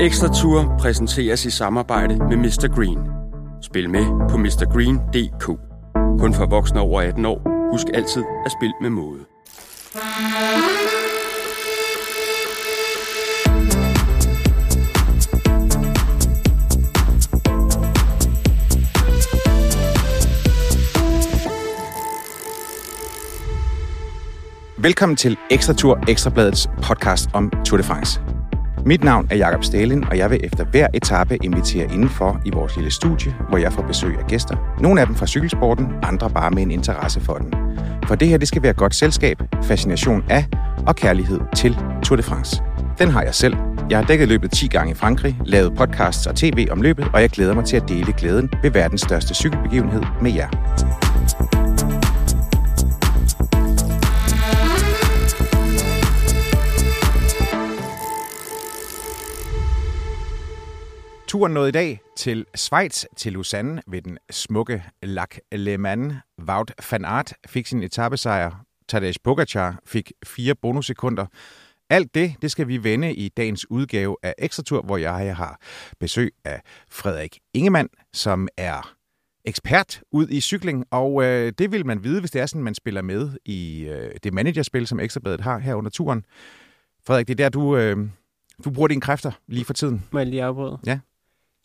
Ekstra Tour præsenteres i samarbejde med Mr. Green. Spil med på mrgreen.dk. Kun for voksne over 18 år. Husk altid at spille med måde. Velkommen til Ekstra Tour, Ekstrabladets podcast om Tour de France. Mit navn er Jakob Stalin, og jeg vil efter hver etape invitere indenfor i vores lille studie, hvor jeg får besøg af gæster. Nogle af dem fra cykelsporten, andre bare med en interesse for den. For det her, det skal være godt selskab, fascination af og kærlighed til Tour de France. Den har jeg selv. Jeg har dækket løbet 10 gange i Frankrig, lavet podcasts og tv om løbet, og jeg glæder mig til at dele glæden ved verdens største cykelbegivenhed med jer. Turen nåede i dag til Schweiz, til Lausanne ved den smukke Lac Le Mans. Wout van Aert fik sin etappesejr. Tadej Pogacar fik fire bonussekunder. Alt det, det skal vi vende i dagens udgave af Ekstratur, hvor jeg har besøg af Frederik Ingemann, som er ekspert ud i cykling, og øh, det vil man vide, hvis det er sådan, man spiller med i øh, det managerspil, som Ekstrabladet har her under turen. Frederik, det er der, du, øh, du bruger dine kræfter lige for tiden. Må jeg lige afbryde? Ja.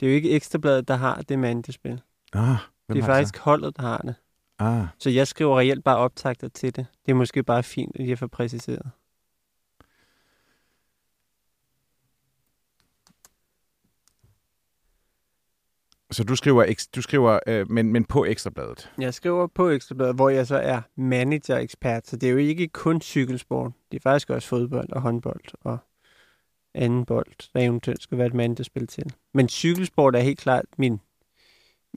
Det er jo ikke Ekstrabladet, der har det mandespil. Ah, Det er faktisk holdet, der har det. Ah, Så jeg skriver reelt bare optagter til det. Det er måske bare fint, at jeg får præciseret. så du skriver, du skriver øh, men, men på Ekstrabladet. Jeg skriver på Ekstrabladet, hvor jeg så er manager-ekspert, så det er jo ikke kun cykelsport. Det er faktisk også fodbold og håndbold og anden bold, der eventuelt skal være et mandespil til. Men cykelsport er helt klart min,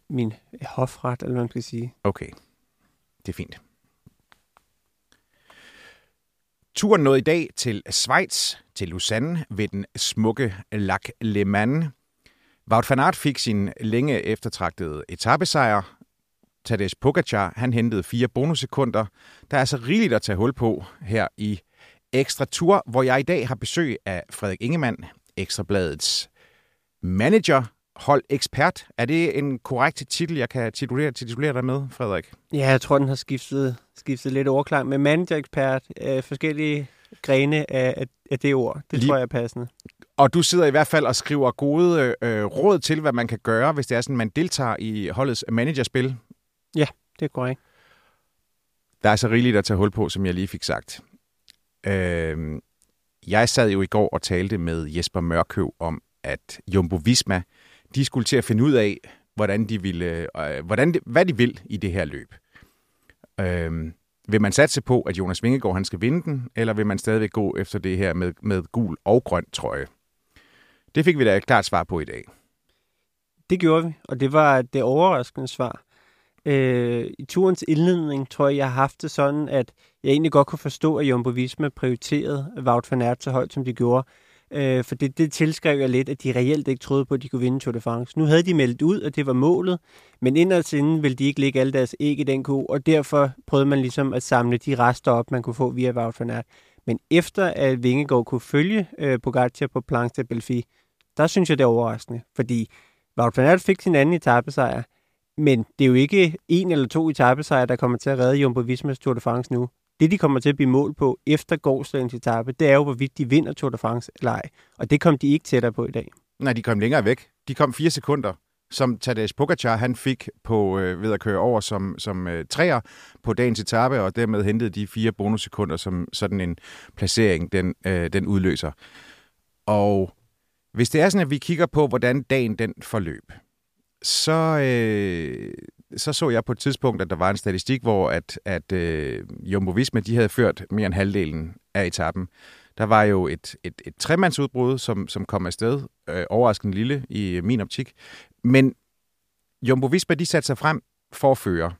min hofret, eller hvad man skal sige. Okay, det er fint. Turen nåede i dag til Schweiz, til Lausanne, ved den smukke Lac Le Mans. Wout van Aert fik sin længe eftertragtede etappesejr. Tadej Pogacar, han hentede fire bonussekunder. Der er altså rigeligt at tage hul på her i Ekstra Tour, hvor jeg i dag har besøg af Frederik Ingemann, Ekstrabladets manager, hold ekspert. Er det en korrekt titel, jeg kan titulere, titulere dig med, Frederik? Ja, jeg tror, den har skiftet, skiftet lidt overklang med manager-ekspert, øh, forskellige grene af, af, af det ord. Det Lige- tror jeg er passende. Og du sidder i hvert fald og skriver gode øh, råd til, hvad man kan gøre, hvis det er sådan, man deltager i holdets managerspil. Det er korrekt. Der er så rigeligt at tage hul på, som jeg lige fik sagt. Øh, jeg sad jo i går og talte med Jesper Mørkøv om, at Jumbo Visma, de skulle til at finde ud af, hvordan de ville, øh, hvordan de, hvad de vil i det her løb. Øh, vil man satse på, at Jonas Vingegaard han skal vinde den, eller vil man stadigvæk gå efter det her med, med gul og grøn trøje? Det fik vi da et klart svar på i dag. Det gjorde vi, og det var det overraskende svar. Øh, I turens indledning tror jeg, jeg har haft det sådan, at jeg egentlig godt kunne forstå, at Jumbo Visma prioriterede Wout van Aert så højt, som de gjorde. Øh, for det, det tilskrev jeg lidt, at de reelt ikke troede på, at de kunne vinde Tour de France. Nu havde de meldt ud, at det var målet, men inderst inden ville de ikke lægge alle deres æg i den ko, og derfor prøvede man ligesom at samle de rester op, man kunne få via Wout van Aert. Men efter at Vingegaard kunne følge øh, Pogacar på Planche de Belfi, der synes jeg, det er overraskende, fordi Wout van Aert fik sin anden etappesejr, men det er jo ikke en eller to etappesejre, der kommer til at redde Jumbo Vismas Tour de France nu. Det, de kommer til at blive mål på efter gårdsdagens etape, det er jo, hvorvidt de vinder Tour de France eller ej. Og det kom de ikke tættere på i dag. Nej, de kom længere væk. De kom fire sekunder, som Tadej Pogacar han fik på, øh, ved at køre over som, som øh, træer på dagens etape, og dermed hentede de fire bonussekunder, som sådan en placering den, øh, den udløser. Og hvis det er sådan, at vi kigger på, hvordan dagen den forløb, så, øh, så så jeg på et tidspunkt, at der var en statistik, hvor at, at øh, Jumbo Visma, de havde ført mere end halvdelen af etappen. Der var jo et, et, et tremandsudbrud, som, som kom afsted, øh, overraskende lille i øh, min optik. Men Jumbo Visma, de satte sig frem for at føre.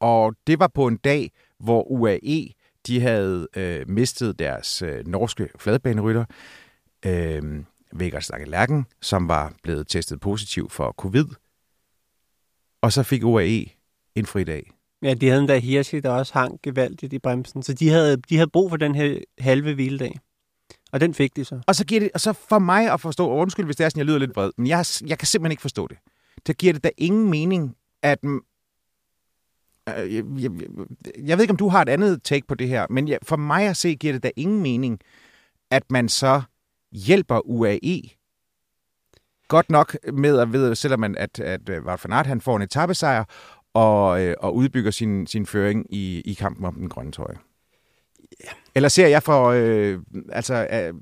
Og det var på en dag, hvor UAE, de havde øh, mistet deres øh, norske fladbanerytter, øh, Vegard Stange Lærken, som var blevet testet positiv for covid. Og så fik UAE en fridag. Ja, de havde en der Hirschi, der også hang gevaldigt i bremsen. Så de havde, de havde brug for den her halve hviledag. Og den fik de så. Og så giver det, og så for mig at forstå, og undskyld, hvis det er sådan, jeg lyder lidt vred, men jeg, jeg kan simpelthen ikke forstå det. Det giver det da ingen mening, at... Øh, jeg, jeg, jeg ved ikke, om du har et andet take på det her, men jeg, for mig at se, giver det da ingen mening, at man så hjælper UAE godt nok med at vide, selvom man, at, at, at Wout van Aert, han får en etappesejr, og, øh, og udbygger sin, sin føring i, i kampen om den grønne trøje. Yeah. Eller ser jeg for... Øh, altså, øh,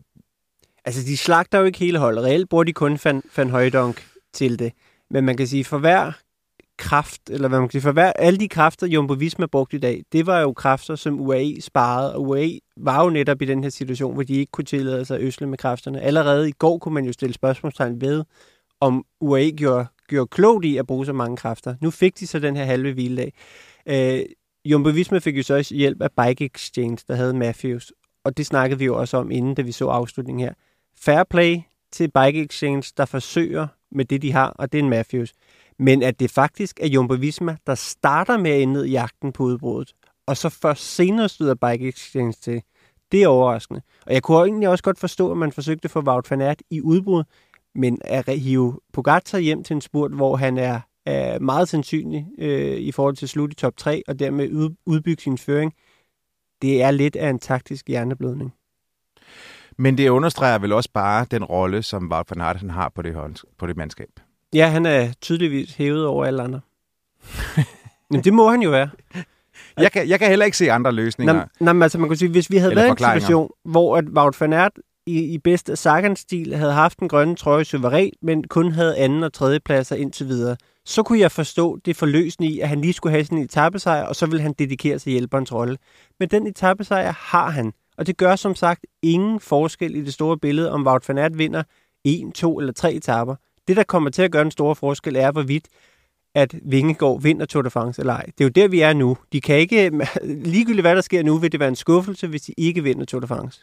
altså, de slagter jo ikke hele holdet. Reelt bruger de kun Van, Van Højdonk til det. Men man kan sige, for hver kraft, eller hvad man kan sige, for hver, alle de kræfter, Jumbo Visma brugte i dag, det var jo kræfter, som UAE sparede, og UAE var jo netop i den her situation, hvor de ikke kunne tillade sig at øsle med kræfterne. Allerede i går kunne man jo stille spørgsmålstegn ved, om UAE gjorde, gjorde klogt i at bruge så mange kræfter. Nu fik de så den her halve hviledag. Øh, Jumbo Visma fik jo så også hjælp af Bike Exchange, der havde Matthews, og det snakkede vi jo også om, inden da vi så afslutningen her. Fair play til Bike Exchange, der forsøger med det, de har, og det er en Matthews. Men at det faktisk er Jumbo Visma, der starter med at indlede jagten på udbruddet, og så først senere støder Bike Exchange til. Det er overraskende. Og jeg kunne egentlig også godt forstå, at man forsøgte at få Wout van Aert i udbrud, men at hive Pogacar hjem til en spurt, hvor han er, er meget sandsynlig øh, i forhold til slut i top 3, og dermed udbygge sin føring, det er lidt af en taktisk hjerneblødning. Men det understreger vel også bare den rolle, som Wout van Aert han har på det, på det mandskab. Ja, han er tydeligvis hævet over alle andre. Men det må han jo være. Jeg kan, jeg kan heller ikke se andre løsninger. Nå, nå, altså man kan sige, hvis vi havde været i en situation, hvor at Wout van Aert i, i bedste Sagan-stil havde haft en grønne trøje suverænt, men kun havde anden og tredje pladser indtil videre, så kunne jeg forstå det forløsende i, at han lige skulle have sin etappesejr, og så ville han dedikere sig hjælperens rolle. Men den etappesejr har han, og det gør som sagt ingen forskel i det store billede, om Wout van Aert vinder en, to eller tre etapper. Det, der kommer til at gøre en stor forskel, er, hvorvidt at Vingegaard vinder Tour de France eller ej. Det er jo der, vi er nu. De kan ikke, ligegyldigt hvad der sker nu, vil det være en skuffelse, hvis de ikke vinder Tour de France.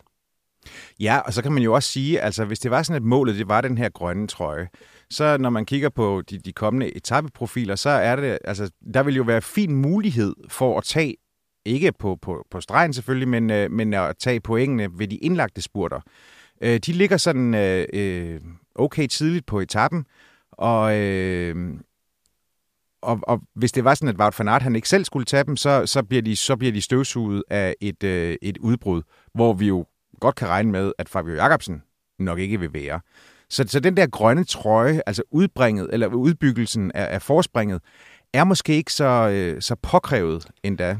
Ja, og så kan man jo også sige, altså hvis det var sådan, at målet det var den her grønne trøje, så når man kigger på de, de kommende etappeprofiler, så er det, altså der vil jo være fin mulighed for at tage, ikke på, på, på stregen selvfølgelig, men, øh, men at tage pointene ved de indlagte spurter. Øh, de ligger sådan øh, øh okay tidligt på etappen, og, øh, og, og hvis det var sådan, at Wout van Aert, han ikke selv skulle tage dem, så, så, bliver, de, så bliver de støvsuget af et, øh, et udbrud, hvor vi jo godt kan regne med, at Fabio Jacobsen nok ikke vil være. Så, så den der grønne trøje, altså udbringet, eller udbyggelsen af, af forspringet, er måske ikke så, øh, så påkrævet endda.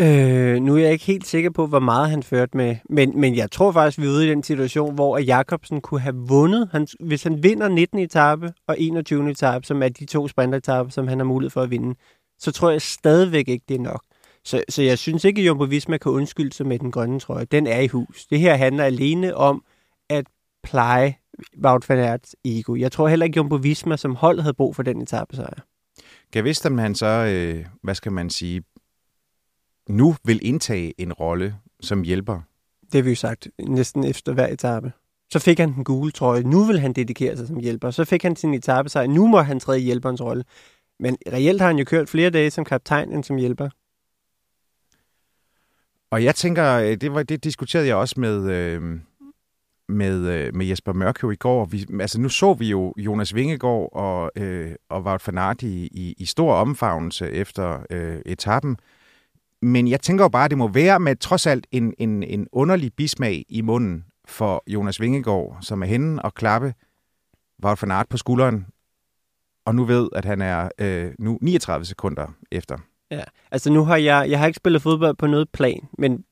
Øh, nu er jeg ikke helt sikker på, hvor meget han førte med, men, men jeg tror faktisk, vi er ude i den situation, hvor Jacobsen kunne have vundet. Han, hvis han vinder 19. etape og 21. etape, som er de to sprinteretapper, som han har mulighed for at vinde, så tror jeg stadigvæk ikke, det er nok. Så, så jeg synes ikke, at Jumbo Visma kan undskylde sig med den grønne trøje. Den er i hus. Det her handler alene om at pleje Wout van Aerts ego. Jeg tror heller ikke, Jumbo Visma som hold havde brug for den etappesejr. Kan vidste, om han så, øh, hvad skal man sige, nu vil indtage en rolle som hjælper? Det har vi jo sagt næsten efter hver etape. Så fik han den gule trøje. Nu vil han dedikere sig som hjælper. Så fik han sin etape sig. Nu må han træde hjælperens rolle. Men reelt har han jo kørt flere dage som kaptajn end som hjælper. Og jeg tænker, øh, det, var, det diskuterede jeg også med, øh, med, øh, med Jesper Mørkøv i går. Vi, altså nu så vi jo Jonas Vingegaard og, øh, og Wout van Aert i, i, i stor omfavnelse efter øh, etappen. Men jeg tænker jo bare, at det må være med trods alt en, en, en underlig bismag i munden for Jonas Vingegaard, som er henne og klappe Wout van Aert på skulderen, og nu ved, at han er øh, nu 39 sekunder efter. Ja, altså nu har jeg, jeg har ikke spillet fodbold på noget plan, men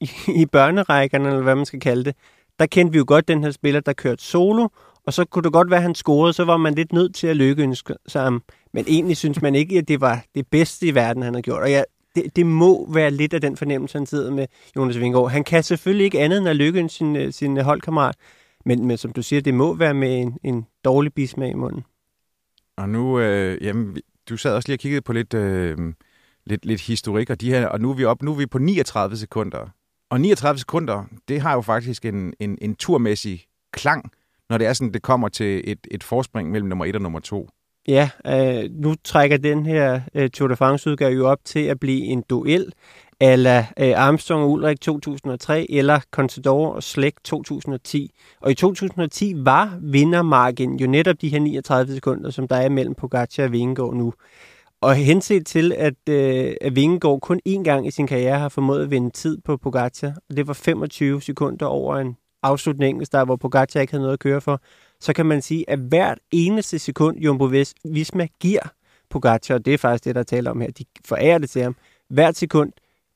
i, i børnerækkerne, eller hvad man skal kalde det, der kendte vi jo godt den her spiller, der kørte solo, og så kunne det godt være, at han scorede, så var man lidt nødt til at lykkeønske sig ham. Men egentlig synes man ikke, at det var det bedste i verden, han har gjort. Og jeg, det, det må være lidt af den fornemmelse, han sidder med Jonas Vingård. Han kan selvfølgelig ikke andet end at lykke sin, øh, sin holdkammerat, men, men som du siger, det må være med en, en dårlig bismag i munden. Og nu, øh, jamen, du sad også lige og kiggede på lidt, øh, lidt, lidt historik, og, de her, og nu er vi op, nu er vi på 39 sekunder. Og 39 sekunder, det har jo faktisk en, en, en turmæssig klang, når det er sådan, det kommer til et, et forspring mellem nummer 1 og nummer 2. Ja, øh, nu trækker den her øh, Tour de France-udgave jo op til at blive en duel. ala øh, Armstrong og Ulrik 2003, eller Contador og Slæk 2010. Og i 2010 var vindermarken jo netop de her 39 sekunder, som der er mellem Pogacar og Vingegaard nu. Og henset til, at, øh, at Vingegaard kun én gang i sin karriere har formået at vinde tid på Pogacar, og det var 25 sekunder over en afslutning, der hvor Pogacar ikke havde noget at køre for, så kan man sige, at hvert eneste sekund Jumbo Visma giver Pogacar, og det er faktisk det, der taler om her, de forærer det til ham, hvert sekund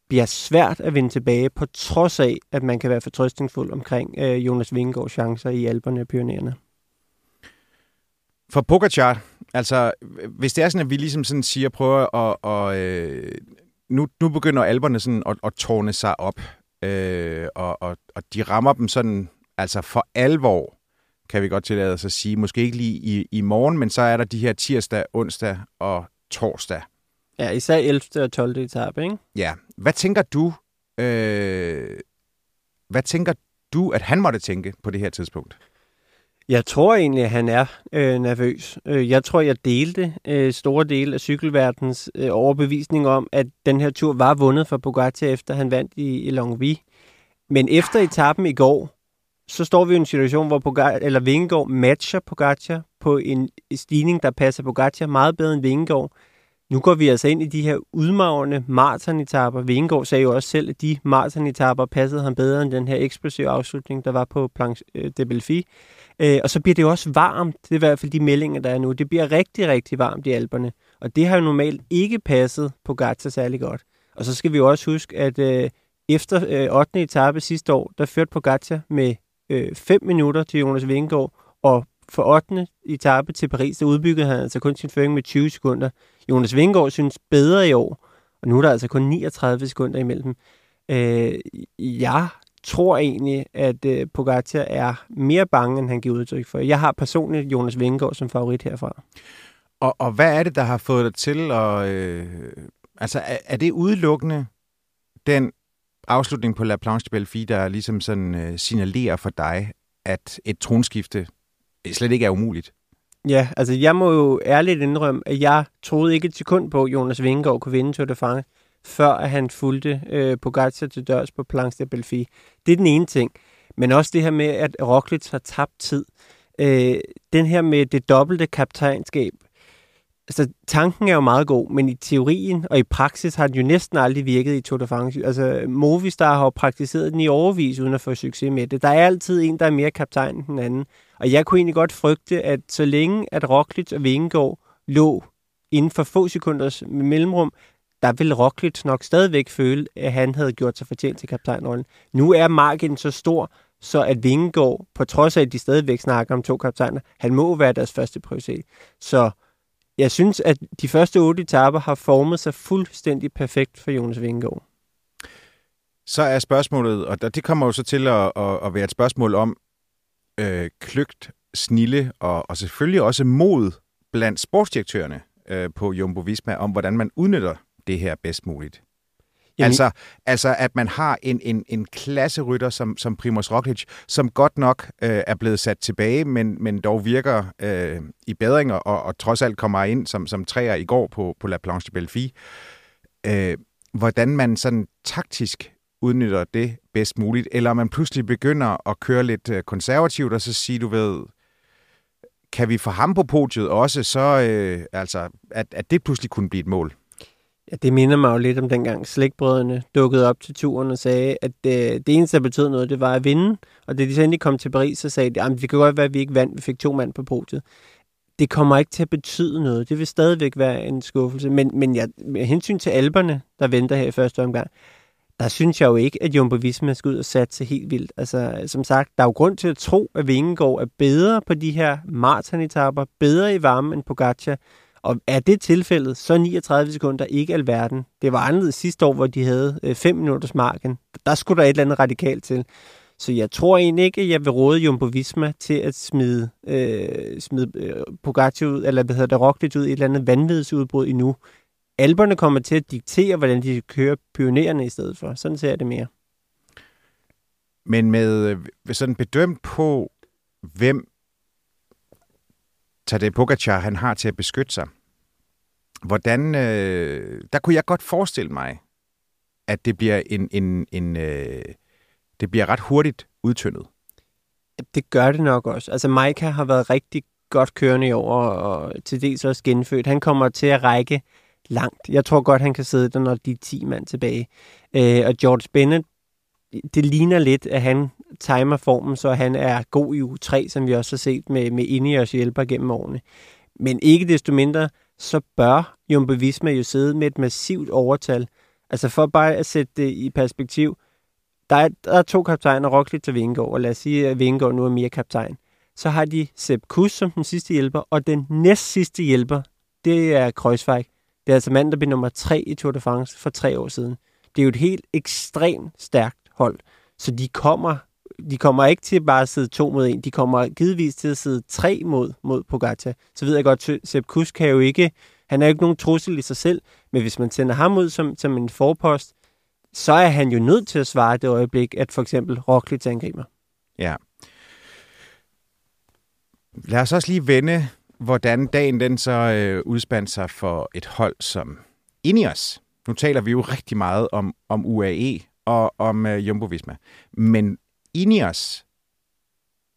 bliver svært at vende tilbage, på trods af, at man kan være fortrøstningsfuld omkring øh, Jonas Vingegaards chancer i Alperne og Pyreneerne. For Pogacar, altså hvis det er sådan, at vi ligesom sådan siger, prøver at, og, øh, nu, nu begynder alberne sådan at, at tårne sig op, øh, og, og, og de rammer dem sådan, altså for alvor, kan vi godt tillade os at sige. Måske ikke lige i, i morgen, men så er der de her tirsdag, onsdag og torsdag. Ja, især 11. og 12. etape, ikke? Ja. Hvad tænker du, øh, hvad tænker du, at han måtte tænke på det her tidspunkt? Jeg tror egentlig, at han er øh, nervøs. Øh, jeg tror, jeg delte øh, store dele af cykelverdens øh, overbevisning om, at den her tur var vundet for Pogacar, efter han vandt i, i Longwy. Men efter etappen i går, så står vi i en situation, hvor Pogacar, eller Vingegaard matcher Pogacar på en stigning, der passer Pogacar meget bedre end Vingegaard. Nu går vi altså ind i de her udmagrende maratonetapper. Vingegaard sagde jo også selv, at de maratonetapper passede ham bedre end den her eksplosive afslutning, der var på Planche øh, de Belfi. Øh, og så bliver det jo også varmt, det er i hvert fald de meldinger, der er nu. Det bliver rigtig, rigtig varmt i alberne. Og det har jo normalt ikke passet på Gata særlig godt. Og så skal vi jo også huske, at øh, efter 8. etape sidste år, der førte Pogacar med Øh, 5 minutter til Jonas Vingegaard, og for 8. etape til Paris, der udbyggede han altså kun sin føring med 20 sekunder. Jonas Vingegaard synes bedre i år, og nu er der altså kun 39 sekunder imellem. Øh, jeg tror egentlig, at øh, Pogacar er mere bange, end han giver udtryk for. Jeg har personligt Jonas Vingegaard som favorit herfra. Og, og hvad er det, der har fået dig til at... Øh, altså, er, er det udelukkende den afslutning på La Planche de Belfi, der ligesom sådan øh, signalerer for dig, at et tronskifte øh, slet ikke er umuligt? Ja, altså jeg må jo ærligt indrømme, at jeg troede ikke et sekund på, at Jonas Vingegaard kunne vinde Tour de France, før at han fulgte øh, Pogacar til dørs på Planche de Belfi. Det er den ene ting. Men også det her med, at Roglic har tabt tid. Øh, den her med det dobbelte kaptajnskab, altså, tanken er jo meget god, men i teorien og i praksis har den jo næsten aldrig virket i Tour de France. Altså, Movistar har jo praktiseret den i overvis uden at få succes med det. Der er altid en, der er mere kaptajn end den anden. Og jeg kunne egentlig godt frygte, at så længe at Roglic og Vingegaard lå inden for få sekunders mellemrum, der vil Roglic nok stadigvæk føle, at han havde gjort sig fortjent til kaptajnrollen. Nu er marken så stor, så at Vingegaard, på trods af, at de stadigvæk snakker om to kaptajner, han må være deres første prioritet. Så jeg synes, at de første otte etaper har formet sig fuldstændig perfekt for Jonas Vingegaard. Så er spørgsmålet, og det kommer jo så til at, at, være et spørgsmål om øh, kløgt, snille og, og selvfølgelig også mod blandt sportsdirektørerne øh, på Jumbo Visma om, hvordan man udnytter det her bedst muligt. Jamen. Altså, altså, at man har en, en, en klasserytter som, som Primoz Roglic, som godt nok øh, er blevet sat tilbage, men, men dog virker øh, i bedringer, og, og trods alt kommer ind som, som træer i går på, på La Planche de Belfi. Øh, hvordan man sådan taktisk udnytter det bedst muligt, eller man pludselig begynder at køre lidt øh, konservativt, og så sige, du ved, kan vi få ham på podiet også, så øh, altså, at, at det pludselig kunne blive et mål? Ja, det minder mig jo lidt om dengang slægtbrødrene dukkede op til turen og sagde, at øh, det eneste, der betød noget, det var at vinde. Og da de så endelig kom til Paris, så sagde de, at det kan godt være, at vi ikke vandt, vi fik to mand på podiet. Det kommer ikke til at betyde noget. Det vil stadigvæk være en skuffelse. Men, men jeg, med hensyn til alberne, der venter her i første omgang, der synes jeg jo ikke, at Jumbo Visma skal ud og satse helt vildt. Altså, som sagt, der er jo grund til at tro, at Vingegaard er bedre på de her maratonetapper, bedre i varme end Pogacar. Og er det tilfældet, så 39 sekunder ikke alverden. Det var anderledes sidste år, hvor de havde øh, 5 minutters marken. Der skulle der et eller andet radikalt til. Så jeg tror egentlig ikke, at jeg vil råde Jumbo Visma til at smide, øh, smide øh, ud, eller hvad hedder det, Roglic ud i et eller andet vanvidsudbrud endnu. Alberne kommer til at diktere, hvordan de kører pionererne i stedet for. Sådan ser jeg det mere. Men med øh, sådan bedømt på, hvem Tadej Pogacar han har til at beskytte sig, hvordan, øh, der kunne jeg godt forestille mig, at det bliver en, en, en øh, det bliver ret hurtigt udtyndet. Det gør det nok også. Altså Maika har været rigtig godt kørende i år, og til dels også genfødt. Han kommer til at række langt. Jeg tror godt, han kan sidde der, når de er 10 mand tilbage. Øh, og George Bennett, det ligner lidt, at han timer formen, så han er god i u 3, som vi også har set med, med Ineos hjælper gennem årene. Men ikke desto mindre, så bør Jumbo Visma jo sidde med et massivt overtal. Altså for bare at sætte det i perspektiv, der er, der er to kaptajner, Roglic og Vingegaard, og lad os sige, at Vingegaard nu er mere kaptajn. Så har de Sepp Kuss som den sidste hjælper, og den næst sidste hjælper, det er Kreuzweig. Det er altså mand, der blev nummer tre i Tour de France for tre år siden. Det er jo et helt ekstremt stærkt hold. Så de kommer, de kommer ikke til bare at sidde to mod en. De kommer givetvis til at sidde tre mod, mod Pogacar. Så ved jeg godt, Sepp Kusk kan jo ikke, han er jo ikke nogen trussel i sig selv, men hvis man sender ham ud som, som en forpost, så er han jo nødt til at svare det øjeblik, at for eksempel Roglic angriber. Ja. Lad os også lige vende, hvordan dagen den så øh, udspandt sig for et hold som Ineos. Nu taler vi jo rigtig meget om, om UAE og om øh, Jumbo-Visma. Men Ineos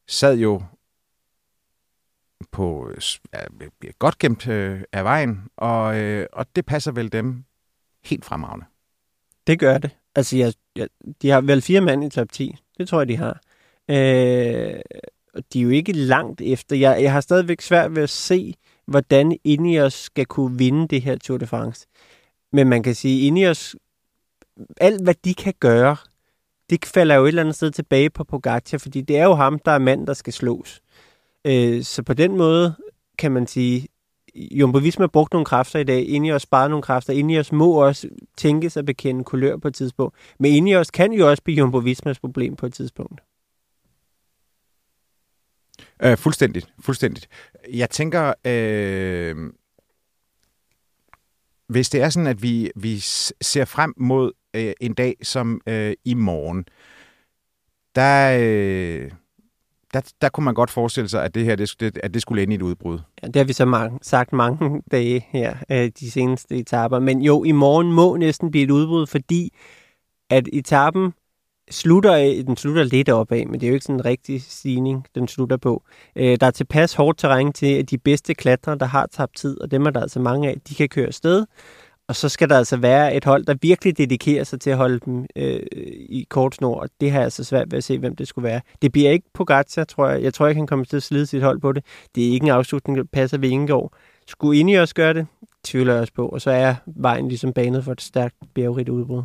sad jo på ja, godt gemt øh, af vejen, og, øh, og det passer vel dem helt fremragende. Det gør det. Altså, jeg, jeg, de har vel fire mand i top 10. Det tror jeg, de har. Øh, de er jo ikke langt efter. Jeg, jeg har stadigvæk svært ved at se, hvordan Ineos skal kunne vinde det her Tour de France. Men man kan sige, Ineos, alt hvad de kan gøre, det falder jo et eller andet sted tilbage på Pogacar, fordi det er jo ham, der er mand, der skal slås. Øh, så på den måde kan man sige, Jumbo Visma brugt nogle kræfter i dag, Ineos sparet nogle kræfter, inden i os må også tænke sig at bekende kulør på et tidspunkt. Men inden i os kan jo også blive Jumbo Vismas problem på et tidspunkt. Øh, fuldstændigt, fuldstændigt. Jeg tænker, øh, hvis det er sådan, at vi, vi ser frem mod øh, en dag som øh, i morgen, der, øh, der, der kunne man godt forestille sig, at det her det, at det skulle ende i et udbrud. Ja, det har vi så mange, sagt mange dage her, øh, de seneste etaper. Men jo, i morgen må næsten blive et udbrud, fordi at etappen slutter, den slutter lidt opad, men det er jo ikke sådan en rigtig stigning, den slutter på. Øh, der er tilpas hårdt terræn til, at de bedste klatrere, der har tabt tid, og dem er der altså mange af, de kan køre sted. Og så skal der altså være et hold, der virkelig dedikerer sig til at holde dem øh, i kort snor, og det har jeg altså svært ved at se, hvem det skulle være. Det bliver ikke Pogacar, tror jeg. Jeg tror ikke, han kommer til at slide sit hold på det. Det er ikke en afslutning, der passer ved Ingegaard. Skulle Ineos gøre det? Tvivler jeg også på. Og så er vejen ligesom banet for et stærkt bjergrigt udbrud.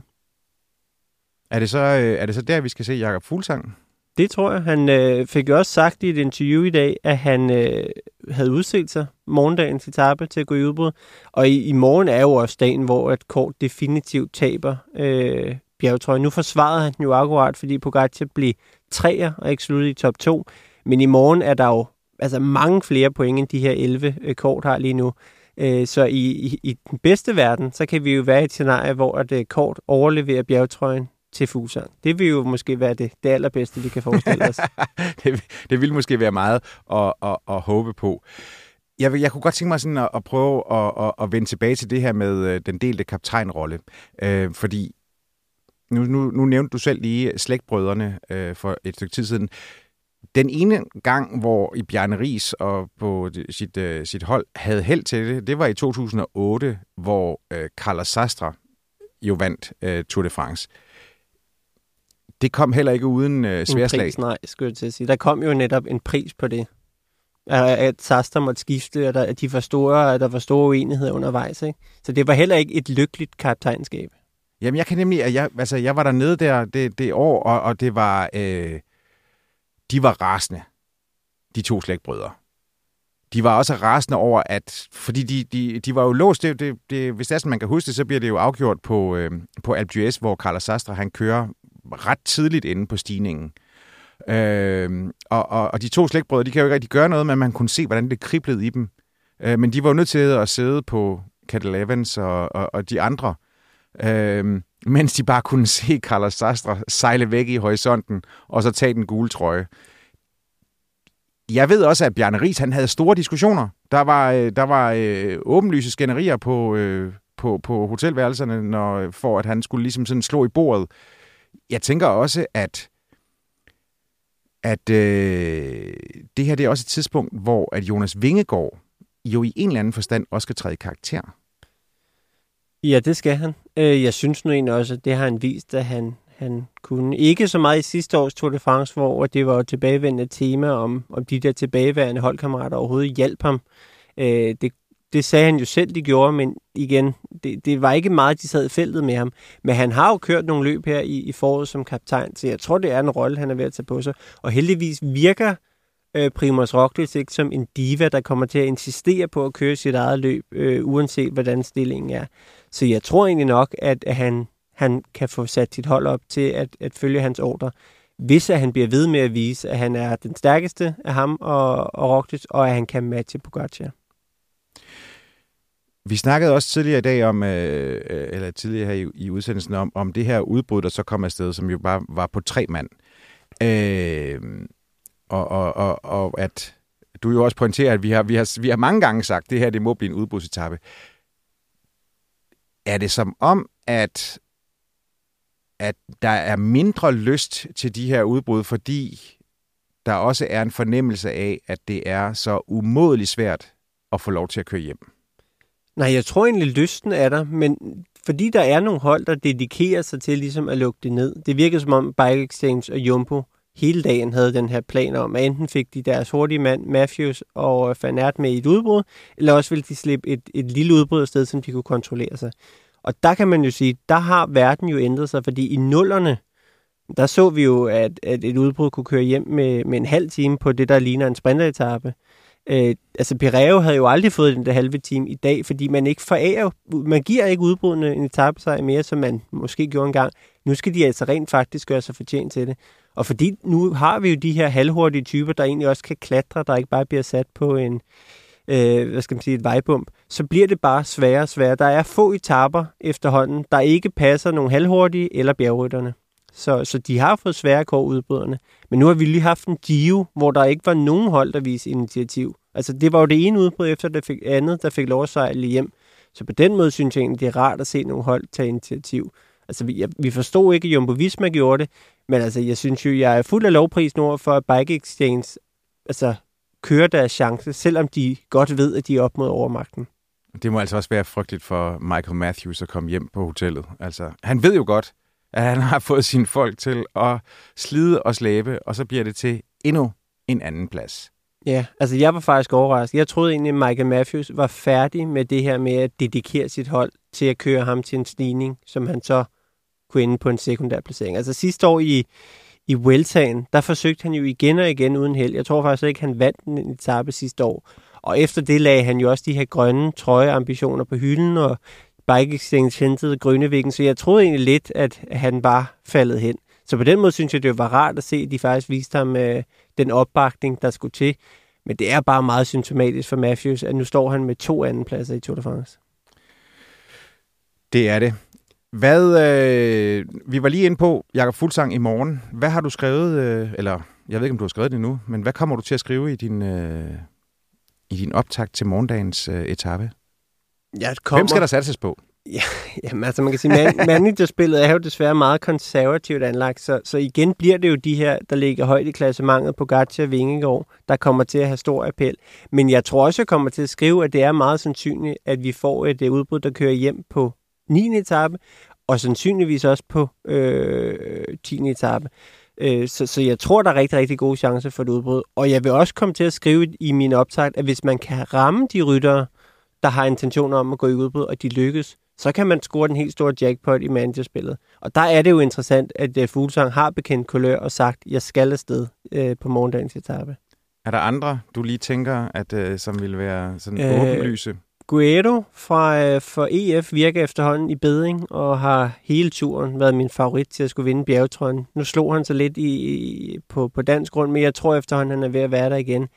Er det så, øh, er det så der, vi skal se Jakob Fuglsang? Det tror jeg. Han øh, fik jo også sagt i et interview i dag, at han øh, havde udset sig morgendagens etape til at gå i udbrud. Og i, i morgen er jo også dagen, hvor et kort definitivt taber øh, bjergetrøjen. Nu forsvarede han den jo akkurat, fordi Pogacar blev træer og ikke sluttede i top 2. Men i morgen er der jo altså mange flere point, end de her 11 øh, kort har lige nu. Øh, så i, i, i den bedste verden, så kan vi jo være i et scenarie, hvor at øh, kort overleverer bjergetrøjen til Fuglsang. Det vil jo måske være det, det allerbedste, vi kan forestille os. det, det vil måske være meget at, at, at håbe på. Jeg, jeg kunne godt tænke mig sådan at, at prøve at, at, at vende tilbage til det her med øh, den delte kaptajnrolle. Øh, fordi nu, nu, nu nævnte du selv lige slægtbrødrene øh, for et stykke tid siden. Den ene gang, hvor i Bjarne Ries og på sit, øh, sit hold havde held til det, det var i 2008, hvor øh, Carlos Sastre jo vandt øh, Tour de France. Øh, det kom heller ikke uden øh, sværslag. En pris, nej, skulle jeg til at sige. Der kom jo netop en pris på det. At Saster måtte skifte, at, der, at de var store, at der var store uenigheder undervejs. Ikke? Så det var heller ikke et lykkeligt kaptajnskab. Jamen, jeg kan nemlig, at jeg, altså, jeg var dernede der det, det år, og, og det var, øh, de var rasende, de to slægtbrødre. De var også rasende over, at, fordi de, de, de var jo låst, det, det, det, hvis det er sådan, man kan huske det, så bliver det jo afgjort på, øh, på Alpe d'Huez, hvor Carlos Sastre, han kører ret tidligt inde på stigningen. Øh, og, og, og de to slægtbrødre, de kan jo ikke rigtig gøre noget, men man kunne se, hvordan det kriblede i dem. Øh, men de var jo nødt til at sidde på Cattle Evans og, og, og de andre, øh, mens de bare kunne se Carlos Sastre sejle væk i horisonten, og så tage den gule trøje. Jeg ved også, at Bjarne Ries, han havde store diskussioner. Der var, øh, der var øh, åbenlyse skænderier på, øh, på, på hotelværelserne, når, for at han skulle ligesom sådan slå i bordet. Jeg tænker også, at at øh, det her det er også et tidspunkt, hvor at Jonas Vingegaard jo i en eller anden forstand også skal træde i karakter. Ja, det skal han. Øh, jeg synes nu egentlig også, at det har han vist, at han, han kunne. Ikke så meget i sidste års Tour de France, hvor det var et tilbagevendende tema, om, om de der tilbageværende holdkammerater overhovedet hjalp ham. Øh, det, det sagde han jo selv, de gjorde, men igen, det, det var ikke meget, de sad i feltet med ham. Men han har jo kørt nogle løb her i, i foråret som kaptajn, så jeg tror, det er en rolle, han er ved at tage på sig. Og heldigvis virker øh, Primoz Roglic ikke som en diva, der kommer til at insistere på at køre sit eget løb, øh, uanset hvordan stillingen er. Så jeg tror egentlig nok, at, at han, han kan få sat sit hold op til at, at følge hans ordre, hvis at han bliver ved med at vise, at han er den stærkeste af ham og, og Roglic, og at han kan matche Pogacar. Vi snakkede også tidligere i dag om, øh, øh, eller tidligere her i, i udsendelsen, om, om det her udbrud, der så kom afsted, som jo bare var på tre mand. Øh, og, og, og, og at du jo også pointerer, at vi har, vi har, vi har mange gange sagt, at det her det må blive en udbrudsetappe. Er det som om, at, at der er mindre lyst til de her udbrud, fordi der også er en fornemmelse af, at det er så umådeligt svært at få lov til at køre hjem? Nej, jeg tror egentlig, lysten er der, men fordi der er nogle hold, der dedikerer sig til ligesom at lukke det ned. Det virker som om Bike Exchange og Jumbo hele dagen havde den her plan om, at enten fik de deres hurtige mand, Matthews og øh, Van Aert med i et udbrud, eller også ville de slippe et, et lille udbrud sted, som de kunne kontrollere sig. Og der kan man jo sige, der har verden jo ændret sig, fordi i nullerne, der så vi jo, at, at et udbrud kunne køre hjem med, med en halv time på det, der ligner en sprinteretappe. Øh, altså Pireo havde jo aldrig fået den der halve time i dag, fordi man ikke forærer, man giver ikke udbrudende en sig mere, som man måske gjorde engang. Nu skal de altså rent faktisk gøre sig fortjent til det. Og fordi nu har vi jo de her halvhurtige typer, der egentlig også kan klatre, der ikke bare bliver sat på en, øh, hvad skal man sige, et vejbump, så bliver det bare sværere og sværere. Der er få etaper efterhånden, der ikke passer nogle halvhurtige eller bjergrytterne. Så, så de har fået svære kår udbryderne. Men nu har vi lige haft en Gio, hvor der ikke var nogen hold, der viste initiativ. Altså det var jo det ene udbrud efter det fik andet, der fik lov at sejle hjem. Så på den måde synes jeg egentlig, det er rart at se nogle hold tage initiativ. Altså vi, jeg, vi forstod ikke, at Jumbo Visma gjorde det, men altså jeg synes jo, jeg er fuld af lovpris nu for, at Bike Exchange altså, kører deres chance, selvom de godt ved, at de er op mod overmagten. Det må altså også være frygteligt for Michael Matthews at komme hjem på hotellet. Altså, han ved jo godt, at han har fået sine folk til at slide og slæbe, og så bliver det til endnu en anden plads. Ja, altså jeg var faktisk overrasket. Jeg troede egentlig, at Michael Matthews var færdig med det her med at dedikere sit hold til at køre ham til en stigning, som han så kunne ende på en sekundær placering. Altså sidste år i, i Weltagen, der forsøgte han jo igen og igen uden held. Jeg tror faktisk ikke, han vandt en etape sidste år. Og efter det lagde han jo også de her grønne trøjeambitioner på hylden, og Bike Exchange hentede Grønnevæggen, så jeg troede egentlig lidt, at han var faldet hen. Så på den måde synes jeg, det var rart at se, at de faktisk viste ham øh, den opbakning, der skulle til. Men det er bare meget symptomatisk for Matthews, at nu står han med to andenpladser i Tour de France. Det er det. Hvad, øh, vi var lige inde på Jakob Fuldsang i morgen. Hvad har du skrevet, øh, eller jeg ved ikke, om du har skrevet det nu, men hvad kommer du til at skrive i din, øh, i din optakt til morgendagens øh, etape? Jeg kommer... Hvem skal der satses på? Ja, jamen, altså man kan sige, man, managerspillet er jo desværre meget konservativt anlagt, så, så igen bliver det jo de her, der ligger højt i klassementet på Gatja Vingegaard, der kommer til at have stor appel. Men jeg tror også, jeg kommer til at skrive, at det er meget sandsynligt, at vi får et udbrud, der kører hjem på 9. etape, og sandsynligvis også på øh, 10. etape. Øh, så, så jeg tror, der er rigtig, rigtig gode chancer for et udbrud. Og jeg vil også komme til at skrive i min optag, at hvis man kan ramme de ryttere, der har intentioner om at gå i udbrud, og de lykkes, så kan man score den helt store jackpot i managerspillet. Og der er det jo interessant, at uh, Fuglsang har bekendt kulør og sagt, jeg skal afsted uh, på morgendagens etape. Er der andre, du lige tænker, at uh, som vil være sådan øh, åbenlyse? Guido fra uh, for EF virker efterhånden i bedring og har hele turen været min favorit til at skulle vinde bjergetrøjen. Nu slog han sig lidt i, i, på, på dansk grund, men jeg tror efterhånden, han er ved at være der igen.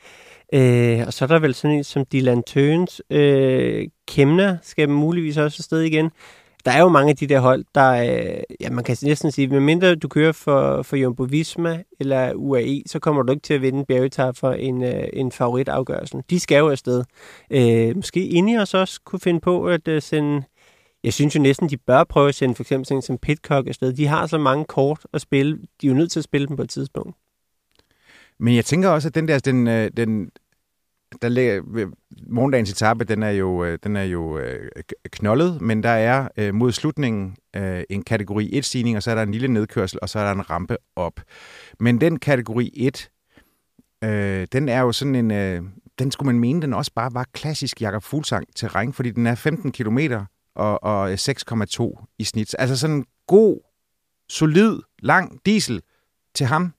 Øh, og så er der vel sådan en som Dylan Tøns. Øh, Kemner skal muligvis også afsted igen. Der er jo mange af de der hold, der, øh, ja, man kan næsten sige, medmindre du kører for, for Jumbo Visma eller UAE, så kommer du ikke til at vinde bjergetar for en, øh, en favoritafgørelse. De skal jo afsted. Øh, måske os også kunne finde på at øh, sende jeg synes jo næsten, de bør prøve at sende for eksempel sådan en som Pitcock afsted. De har så mange kort at spille. De er jo nødt til at spille dem på et tidspunkt. Men jeg tænker også, at den der, den, øh, den, der ligger, øh, morgendagens etape, den er jo, øh, den er jo knoldet, men der er mod slutningen en kategori 1-stigning, og så er der en lille nedkørsel, og så er der en rampe op. Men den kategori 1, øh, den er jo sådan en, øh, den skulle man mene, den også bare var klassisk Jakob Fuglsang terræn, fordi den er 15 km og, og 6,2 i snit. Altså sådan en god, solid, lang diesel til ham.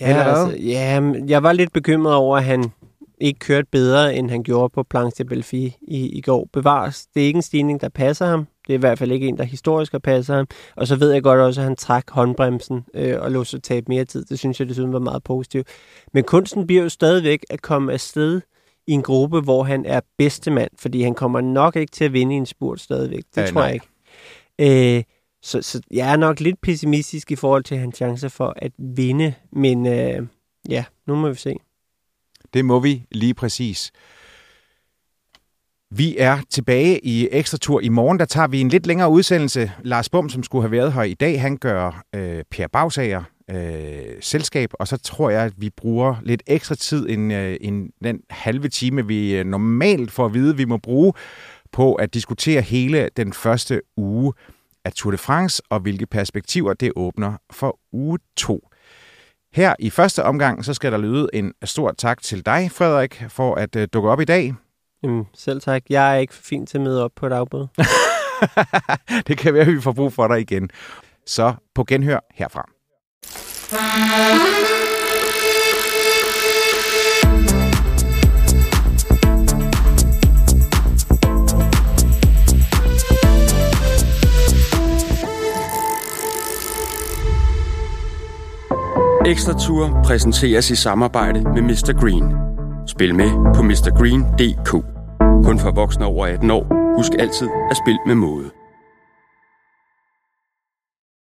Ja, altså, ja, jeg var lidt bekymret over, at han ikke kørte bedre, end han gjorde på Planche de Belfi i, i går. Bevares, det er ikke en stigning, der passer ham. Det er i hvert fald ikke en, der historisk har passet ham. Og så ved jeg godt også, at han trak håndbremsen øh, og lå sig tabe mere tid. Det synes jeg desuden var meget positivt. Men kunsten bliver jo stadigvæk at komme afsted i en gruppe, hvor han er bedste mand, fordi han kommer nok ikke til at vinde i en spurt stadigvæk. Det ja, tror nej. jeg ikke. Øh, så, så jeg er nok lidt pessimistisk i forhold til hans chancer for at vinde, men øh, ja, nu må vi se. Det må vi lige præcis. Vi er tilbage i ekstra tur i morgen. Der tager vi en lidt længere udsendelse. Lars Bum, som skulle have været her i dag, han gør øh, Per Bagsager øh, selskab, og så tror jeg, at vi bruger lidt ekstra tid end, øh, end den halve time, vi øh, normalt får at vide, vi må bruge på at diskutere hele den første uge af Tour de France, og hvilke perspektiver det åbner for uge 2. Her i første omgang, så skal der lyde en stor tak til dig, Frederik, for at uh, dukke op i dag. Jamen, selv tak. Jeg er ikke for fint til at møde op på et afbud. det kan være, at vi får brug for dig igen. Så på genhør herfra. Ekstra Tour præsenteres i samarbejde med Mr. Green. Spil med på mrgreen.dk. Kun for voksne over 18 år. Husk altid at spille med måde.